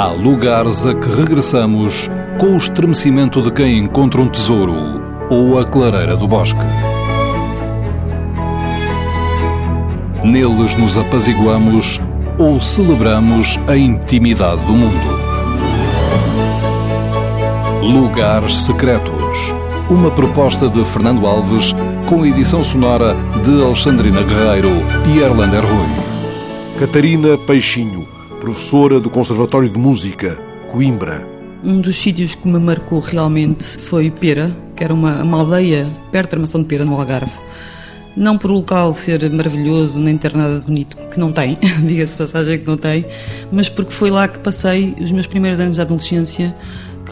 Há lugares a que regressamos com o estremecimento de quem encontra um tesouro ou a clareira do bosque. Neles nos apaziguamos ou celebramos a intimidade do mundo. Lugares Secretos. Uma proposta de Fernando Alves com edição sonora de Alexandrina Guerreiro e Erlander Rui. Catarina Peixinho, professora do Conservatório de Música, Coimbra. Um dos sítios que me marcou realmente foi Pera, que era uma, uma aldeia perto da Armação de Pera, no Algarve. Não por o local ser maravilhoso, nem ter nada de bonito, que não tem, diga-se passagem que não tem, mas porque foi lá que passei os meus primeiros anos de adolescência,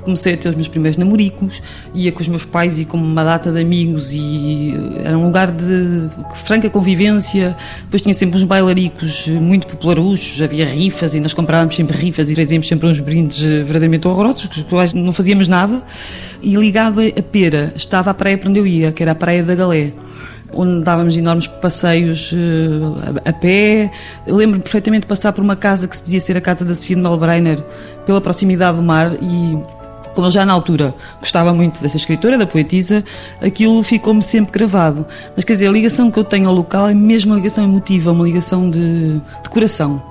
comecei a ter os meus primeiros namoricos, ia com os meus pais e com uma data de amigos e era um lugar de franca convivência, depois tinha sempre uns bailaricos muito popularuchos, havia rifas e nós comprávamos sempre rifas e trazíamos sempre uns brindes verdadeiramente horrorosos, com os quais não fazíamos nada, e ligado a Pera estava a praia para onde eu ia, que era a Praia da Galé onde dávamos enormes passeios a, a, pé. Lembro-me perfeitamente de passar por uma casa que se dizia ser a casa da Sofia de Melbreiner, pela proximidade do mar e como eu já na altura gostava muito dessa escritora, da poetisa, aquilo ficou-me sempre gravado. Mas quer dizer, a ligação que eu tenho ao local é mesmo uma ligação emotiva, uma ligação de, de coração.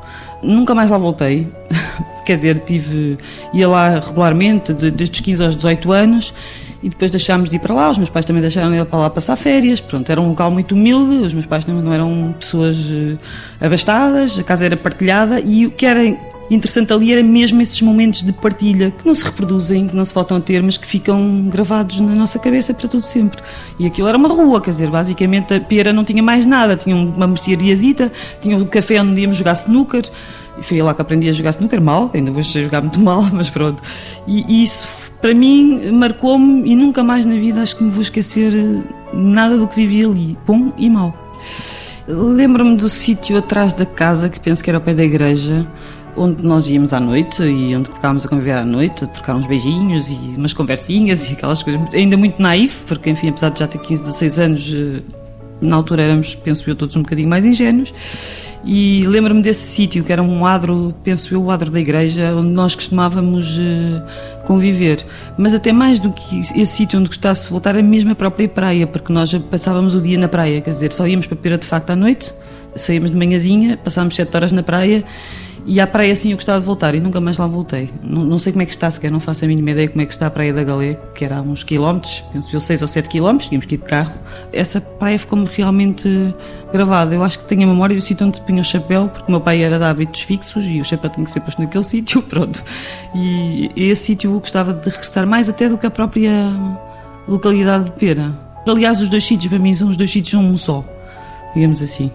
Nunca mais lá voltei, quer dizer, tive, ia lá regularmente, de, desde os 15 aos 18 anos, e depois deixámos de ir para lá. Os meus pais também deixaram de ir para lá passar férias. Pronto, era um local muito humilde, os meus pais não, eram pessoas uh, abastadas, a casa era partilhada e o que era interessante ali era mesmo esses momentos de partilha que não se reproduzem, que não se voltam a ter, mas que ficam gravados na nossa cabeça para todo sempre. E aquilo era uma rua, quer dizer, basicamente a pera não tinha mais nada, tinha uma merceariazita, tinha o um café onde íamos jogar snooker. E foi lá que aprendi a jogar snooker mal, ainda vou jogar muito mal, mas pronto. E, e isso para mim marcou-me e nunca mais na vida acho que me vou esquecer nada do que vivi ali, bom e mau. Lembro-me do sítio atrás da casa, que penso que era ao pé da igreja, onde nós íamos à noite e onde ficávamos a conviver à noite, a trocar uns beijinhos e umas conversinhas e aquelas coisas, ainda muito naif, porque enfim, apesar de já ter 15, 16 anos, na altura éramos, penso eu, todos um bocadinho mais ingênuos. E lembro-me desse sítio, que era um adro, penso eu, o adro da igreja, onde nós costumávamos uh, conviver. Mas até mais do que esse sítio onde gostasse voltar, era mesmo a própria praia, porque nós passávamos o dia na praia, quer dizer, só íamos para Pera de facto à noite, saíamos de manhãzinha, passávamos sete horas na praia e à praia assim eu gostava de voltar e nunca mais lá voltei. Não, não, sei como é que está, sequer não faço a mínima ideia como é que está a praia da Galé, que era a uns quilómetros, penso eu 6 ou 7 quilómetros, tínhamos que ir de carro. Essa praia ficou-me realmente gravada. Eu acho que tenho a memória do sítio onde punha o chapéu, porque o meu pai era de hábitos fixos e o chapéu tinha que ser posto naquele sítio, pronto. E esse sítio eu gostava de regressar mais até do que a própria localidade de Pera. Aliás, os dois sítios para mim são os dois sítios um só, digamos assim.